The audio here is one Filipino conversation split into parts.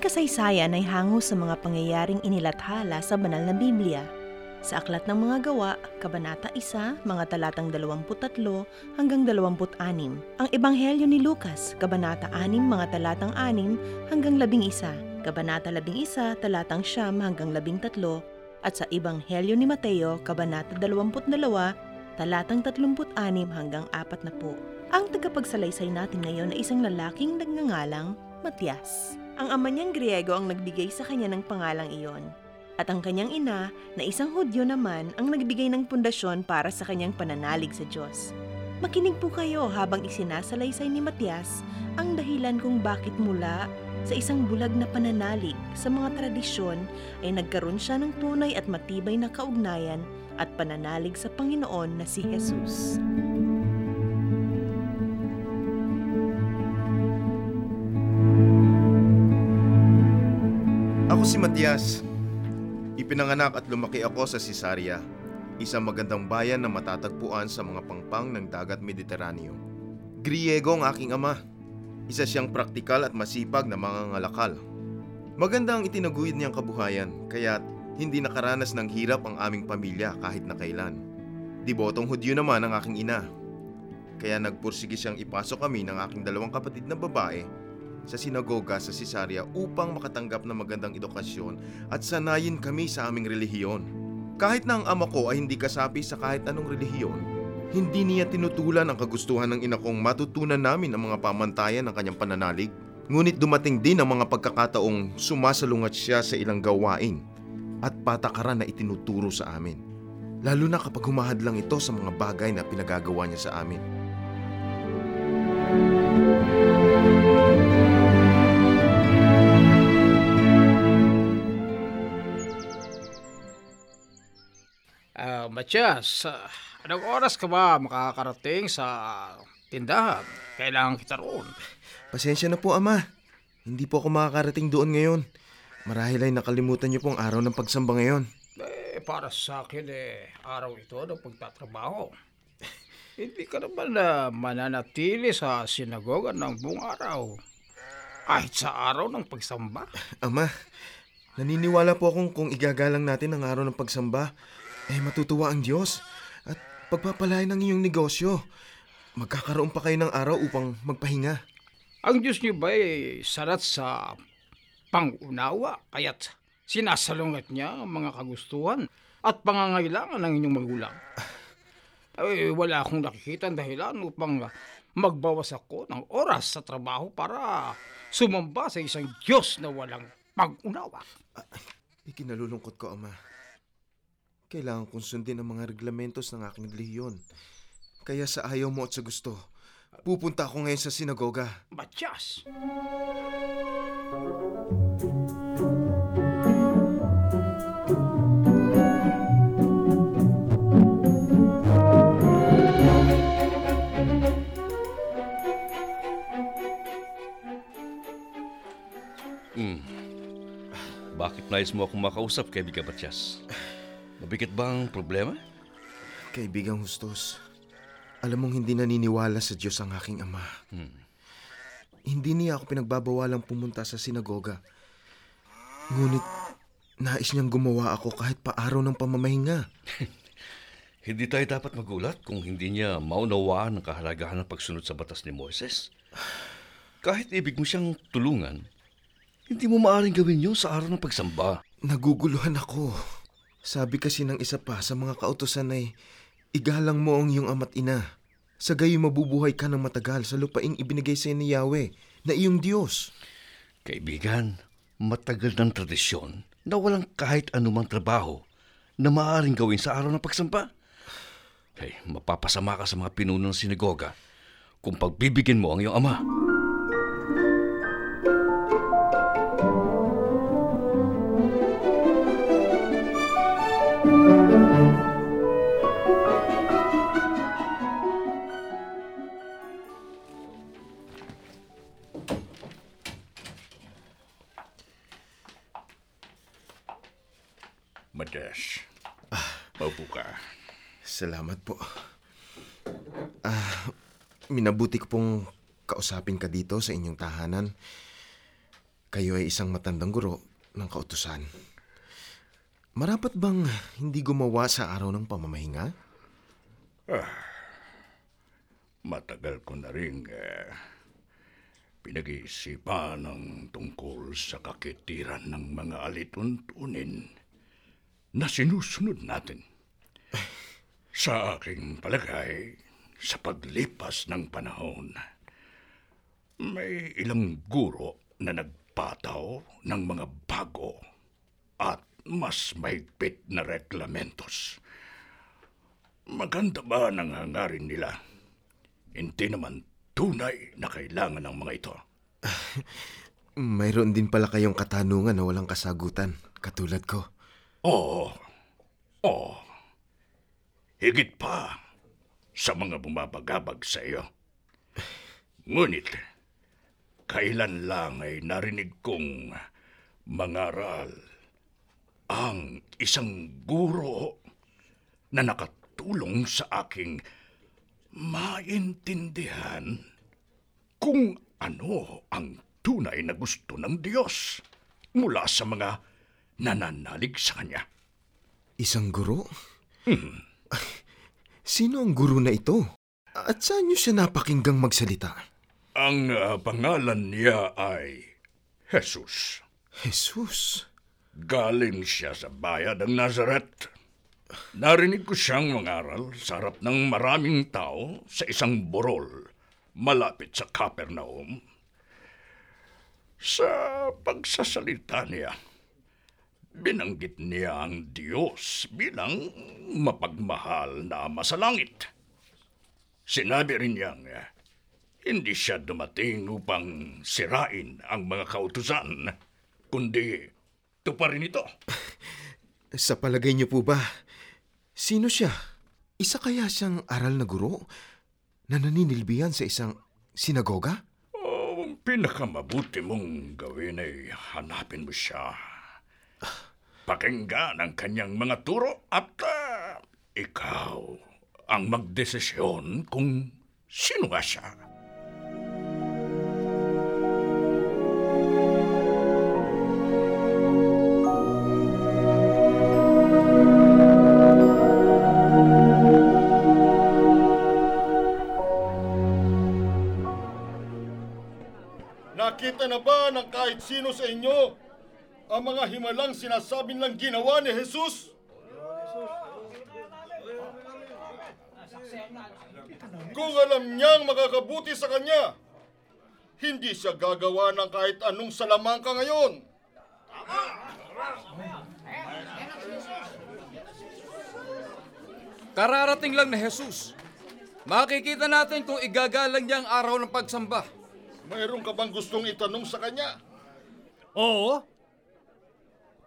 ating kasaysayan ay hango sa mga pangyayaring inilathala sa banal na Biblia. Sa Aklat ng Mga Gawa, Kabanata 1, mga talatang 23 hanggang 26. Ang Ebanghelyo ni Lucas, Kabanata 6, mga talatang 6 hanggang 11. Kabanata 11, talatang 9 hanggang 13. At sa Ebanghelyo ni Mateo, Kabanata 22, talatang 36 hanggang 40. Ang tagapagsalaysay natin ngayon ay isang lalaking nagngangalang Matias. Ang ama niyang Griego ang nagbigay sa kanya ng pangalang iyon. At ang kanyang ina, na isang Hudyo naman, ang nagbigay ng pundasyon para sa kanyang pananalig sa Diyos. Makinig po kayo habang isinasalaysay ni Matias ang dahilan kung bakit mula sa isang bulag na pananalig sa mga tradisyon ay nagkaroon siya ng tunay at matibay na kaugnayan at pananalig sa Panginoon na si Jesus. Si Matias. Ipinanganak at lumaki ako sa Cisaria, isang magandang bayan na matatagpuan sa mga pangpang ng dagat Mediteraneo. Griego ang aking ama. Isa siyang praktikal at masipag na mga ngalakal. Maganda ang itinaguyod niyang kabuhayan, kaya't hindi nakaranas ng hirap ang aming pamilya kahit na kailan. Dibotong Hudyo naman ang aking ina. Kaya nagpursige siyang ipasok kami ng aking dalawang kapatid na babae sa sinagoga sa Cisaria upang makatanggap ng magandang edukasyon at sanayin kami sa aming relihiyon. Kahit na ang ama ko ay hindi kasapi sa kahit anong relihiyon, hindi niya tinutulan ang kagustuhan ng ina kong matutunan namin ang mga pamantayan ng kanyang pananalig. Ngunit dumating din ang mga pagkakataong sumasalungat siya sa ilang gawain at patakaran na itinuturo sa amin. Lalo na kapag humahad lang ito sa mga bagay na pinagagawa niya sa amin. Ah, Matias, anong oras ka ba makakarating sa tindahan? Kailangan kita roon. Pasensya na po ama. Hindi po ako makakarating doon ngayon. Marahil ay nakalimutan niyo pong araw ng pagsamba ngayon. Eh, para sa akin eh, araw ito ng pagtatrabaho. Hindi ka naman na mananatili sa sinagoga ng buong araw. Kahit sa araw ng pagsamba. Ama, naniniwala po akong kung igagalang natin ang araw ng pagsamba, eh matutuwa ang Diyos at pagpapalain ng iyong negosyo. Magkakaroon pa kayo ng araw upang magpahinga. Ang Diyos niyo ba ay sarat sa pangunawa, kaya't sinasalungat niya ang mga kagustuhan at pangangailangan ng inyong magulang. Ay, wala akong nakikita dahilan upang magbawas ako ng oras sa trabaho para sumamba sa isang Diyos na walang pag-unawa. Ikinalulungkot ko, Ama. Kailangan kong sundin ang mga reglamentos ng aking relihiyon. Kaya sa ayaw mo at sa gusto, pupunta ako ngayon sa sinagoga. Matyas! Hmm. Bakit nais mo akong makausap, kaibigan Matias? Mabigat ba ang problema? Kaibigang Hustos, alam mong hindi naniniwala sa Diyos ang aking ama. Hindi niya ako pinagbabawalang pumunta sa sinagoga. Ngunit nais niyang gumawa ako kahit pa araw ng pamamahinga. Hindi tayo dapat magulat kung hindi niya maunawaan ang kahalagahan ng pagsunod sa batas ni Moises. Kahit ibig mo siyang tulungan, hindi mo maaaring gawin yun sa araw ng pagsamba. Naguguluhan ako. Sabi kasi ng isa pa sa mga kautosan ay, igalang mo ang iyong ama't ina. Sa gayo mabubuhay ka ng matagal sa lupaing ibinigay sa ni Yahweh na iyong Diyos. Kaibigan, matagal ng tradisyon na walang kahit anumang trabaho na maaaring gawin sa araw ng pagsampa. Ay, mapapasama ka sa mga pinuno ng sinagoga kung pagbibigyan mo ang iyong ama. Salamat po. Ah, minabuti ko pong kausapin ka dito sa inyong tahanan. Kayo ay isang matandang guro ng kautusan. Marapat bang hindi gumawa sa araw ng pamamahinga? Matagal ko na rin eh, pinag-iisipan ng tungkol sa kakitiran ng mga alituntunin na sinusunod natin. Sa aking palagay, sa paglipas ng panahon, may ilang guro na nagpataw ng mga bago at mas mahigpit na reglamentos. Maganda ba ang hangarin nila? Hindi naman tunay na kailangan ng mga ito. Mayroon din pala kayong katanungan na walang kasagutan, katulad ko. Oo. Oo. Higit pa sa mga bumabagabag sa iyo. Ngunit, kailan lang ay narinig kong mangaral ang isang guro na nakatulong sa aking maintindihan kung ano ang tunay na gusto ng Diyos mula sa mga nananalig sa Kanya. Isang guro? Sino ang guro na ito? At saan niyo siya napakinggang magsalita? Ang ah, pangalan niya ay Jesus. Jesus. Galing siya sa bayan ng Nazareth. Narinig ko siyang mangaral sa harap ng maraming tao sa isang burol malapit sa Capernaum. Sa pagsasalita niya, binanggit niya ang Diyos bilang mapagmahal na ama sa langit. Sinabi rin niyang hindi siya dumating upang sirain ang mga kautusan, kundi tuparin ito. Sa palagay niyo po ba, sino siya? Isa kaya siyang aral na guro na naninilbihan sa isang sinagoga? Oh, ang pinakamabuti mong gawin ay hanapin mo siya. Pakinggan ang kanyang mga turo at ah, ikaw ang magdesisyon kung sino nga siya. Nakita na ba ng kahit sino sa inyo ang mga himalang sinasabing lang ginawa ni Jesus? Kung alam niyang makakabuti sa kanya, hindi siya gagawa ng kahit anong salamangka ngayon. Kararating lang na Jesus. Makikita natin kung igagalang niya ang araw ng pagsamba. Mayroon ka bang gustong itanong sa kanya? Oo.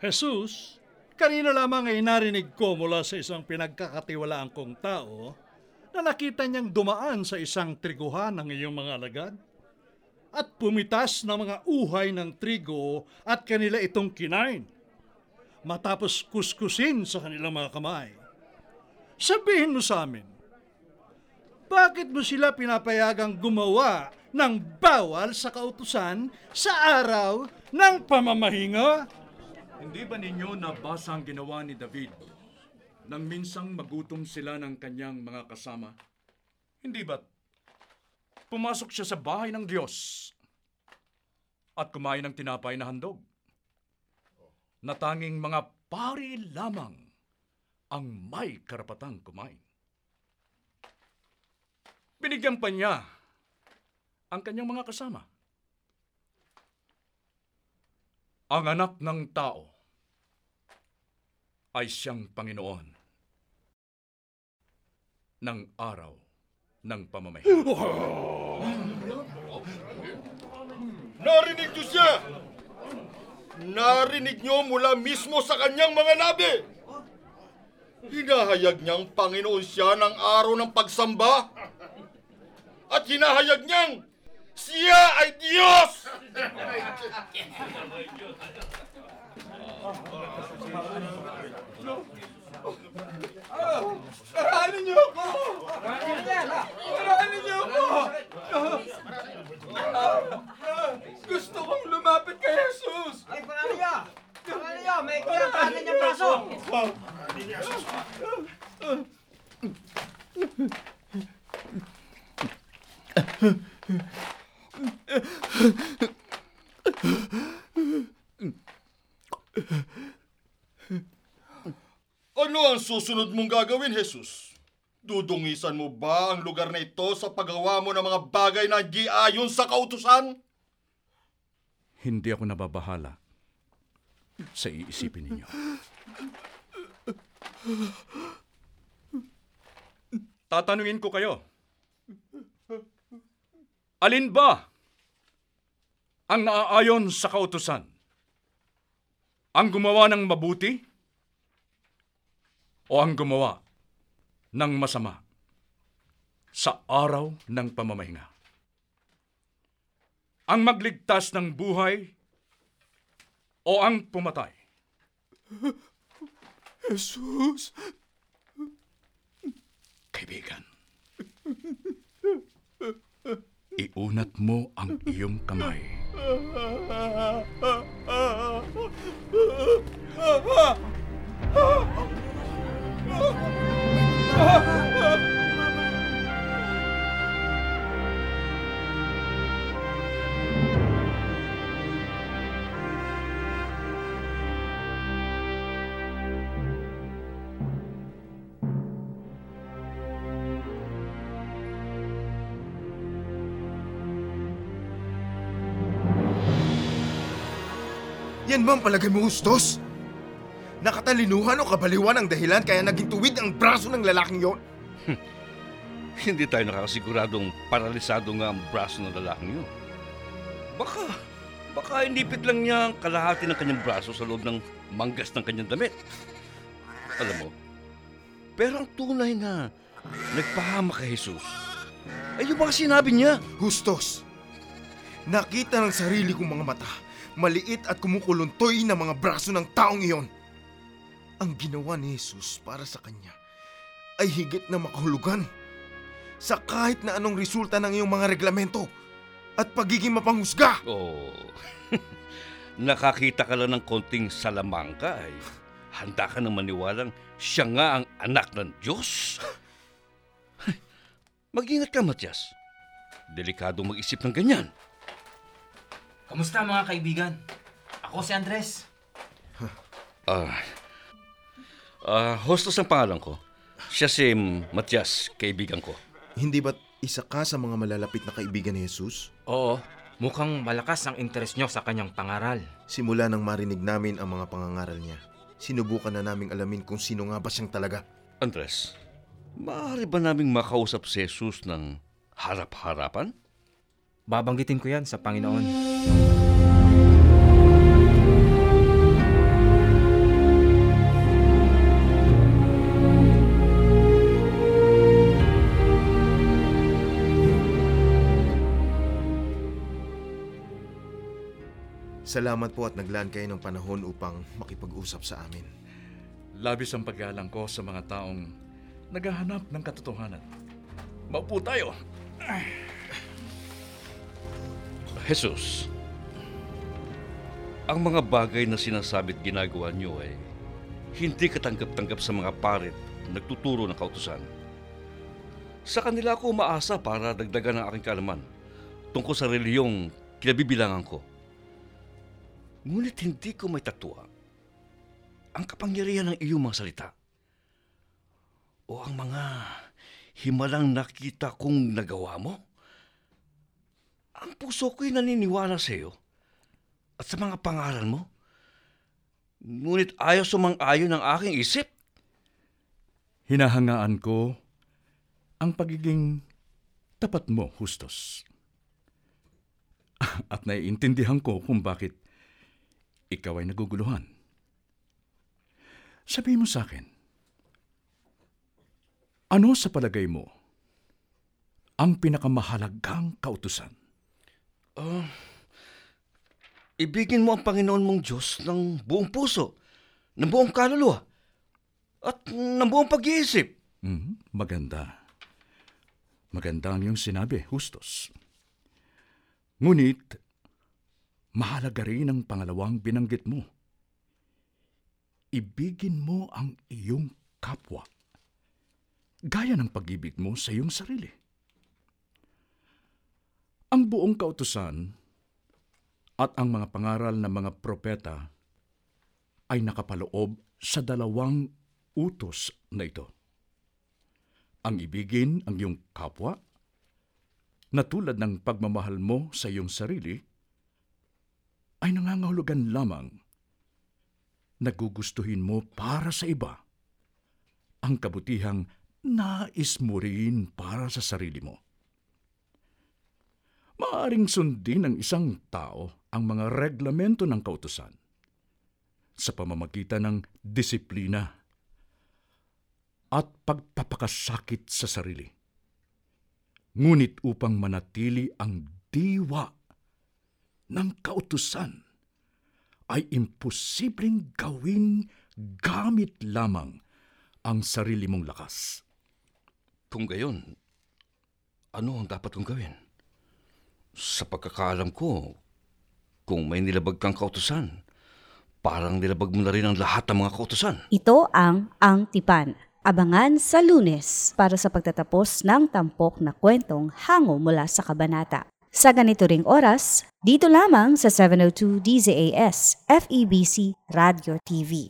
Jesus, kanina lamang ay narinig ko mula sa isang pinagkakatiwalaan kong tao na nakita niyang dumaan sa isang triguhan ng iyong mga alagad at pumitas ng mga uhay ng trigo at kanila itong kinain matapos kuskusin sa kanilang mga kamay. Sabihin mo sa amin, bakit mo sila pinapayagang gumawa ng bawal sa kautusan sa araw ng pamamahinga? Hindi ba ninyo nabasa ang ginawa ni David nang minsang magutom sila ng kanyang mga kasama? Hindi ba't pumasok siya sa bahay ng Diyos at kumain ng tinapay na handog? Na tanging mga pari lamang ang may karapatang kumain. Binigyan pa niya ang kanyang mga kasama. Ang anak ng tao ay siyang Panginoon ng araw ng pamamahinga. Narinig niyo siya! Narinig niyo mula mismo sa kanyang mga labi! Hinahayag niyang Panginoon siya ng araw ng pagsamba at hinahayag niyang siya ay Diyos! Parahanin niyo ako! Parahanin niyo ako! Gusto kong lumapit kay Jesus! Ay! Pangalan niyo! May kinakanan niyang braso! Ano ang susunod mong gagawin, Jesus? Dudungisan mo ba ang lugar na ito sa paggawa mo ng mga bagay na di ayon sa kautusan? Hindi ako nababahala sa iisipin ninyo. Tatanungin ko kayo. Alin ba ang naaayon sa kautusan? Ang gumawa ng mabuti o ang gumawa ng masama sa araw ng pamamahinga? Ang magligtas ng buhay o ang pumatay? Jesus! Kaibigan, iunat mo ang iyong kamay. Yan ba ang palagay mo, Hustos? Nakatalinuhan o kabaliwan ang dahilan kaya naging tuwid ang braso ng lalaking yon? Hindi tayo nakakasiguradong paralisado nga ang braso ng lalaking yun. Baka, baka inipit lang niya ang kalahati ng kanyang braso sa loob ng manggas ng kanyang damit. Alam mo, pero ang tunay na nagpahamak kay Jesus ay yung mga sinabi niya. Hustos, nakita ng sarili kong mga mata, maliit at kumukuluntoy na mga braso ng taong iyon. Ang ginawa ni Jesus para sa kanya ay higit na makahulugan sa kahit na anong resulta ng iyong mga reglamento at pagiging mapanghusga. Oh, nakakita ka lang ng konting salamangka ay handa ka nang maniwalang siya nga ang anak ng Diyos. Mag-ingat ka, Matias. Delikado mag-isip ng ganyan. Kamusta mga kaibigan? Ako si Andres. Ah, ah, hostos ang pangalan ko. Siya si Matias, kaibigan ko. Hindi ba't isa ka sa mga malalapit na kaibigan ni Jesus? Oo, mukhang malakas ang interes nyo sa kanyang pangaral. Simula nang marinig namin ang mga pangangaral niya, sinubukan na naming alamin kung sino nga ba siyang talaga. Andres, maaari ba naming makausap si Jesus ng harap-harapan? Babanggitin ko yan sa Panginoon. Salamat po at naglaan kayo ng panahon upang makipag-usap sa amin. Labis ang paggalang ko sa mga taong naghahanap ng katotohanan. Maupo tayo. Jesus, ang mga bagay na sinasabi't ginagawa niyo ay hindi katanggap-tanggap sa mga parit na nagtuturo ng kautusan. Sa kanila ako umaasa para dagdagan ang aking kaalaman tungkol sa reliyong kinabibilangan ko. Ngunit hindi ko may tatwa ang kapangyarihan ng iyong mga salita o ang mga himalang nakita kong nagawa mo? Ang puso ko'y naniniwala sa iyo at sa mga pangalan mo. Ngunit ayaw sumang-ayon ng aking isip. Hinahangaan ko ang pagiging tapat mo, Hustos. At naiintindihan ko kung bakit ikaw ay naguguluhan. Sabihin mo sa akin, ano sa palagay mo ang pinakamahalagang kautusan? Ah, ibigin mo ang Panginoon mong Diyos ng buong puso, ng buong kaluluwa, at ng buong pag-iisip. Hmm, maganda. Maganda ang iyong sinabi, Hustos. Ngunit, mahalaga rin ang pangalawang binanggit mo. Ibigin mo ang iyong kapwa, gaya ng pag-ibig mo sa iyong sarili. Ang buong kautusan at ang mga pangaral ng mga propeta ay nakapaloob sa dalawang utos na ito. Ang ibigin ang iyong kapwa na tulad ng pagmamahal mo sa iyong sarili ay nangangahulugan lamang nagugustuhin mo para sa iba ang kabutihang nais mo rin para sa sarili mo. Maaring sundin ng isang tao ang mga reglamento ng kautusan sa pamamagitan ng disiplina at pagpapakasakit sa sarili. Ngunit upang manatili ang diwa ng kautusan, ay imposibleng gawin gamit lamang ang sarili mong lakas. Kung gayon, ano ang dapat kong gawin? Sa pagkakaalam ko, kung may nilabag kang kautusan, parang nilabag mo na rin ang lahat ng mga kautusan. Ito ang Ang Tipan. Abangan sa lunes para sa pagtatapos ng tampok na kwentong hango mula sa kabanata. Sa ganito ring oras, dito lamang sa 702 DZAS FEBC Radio TV.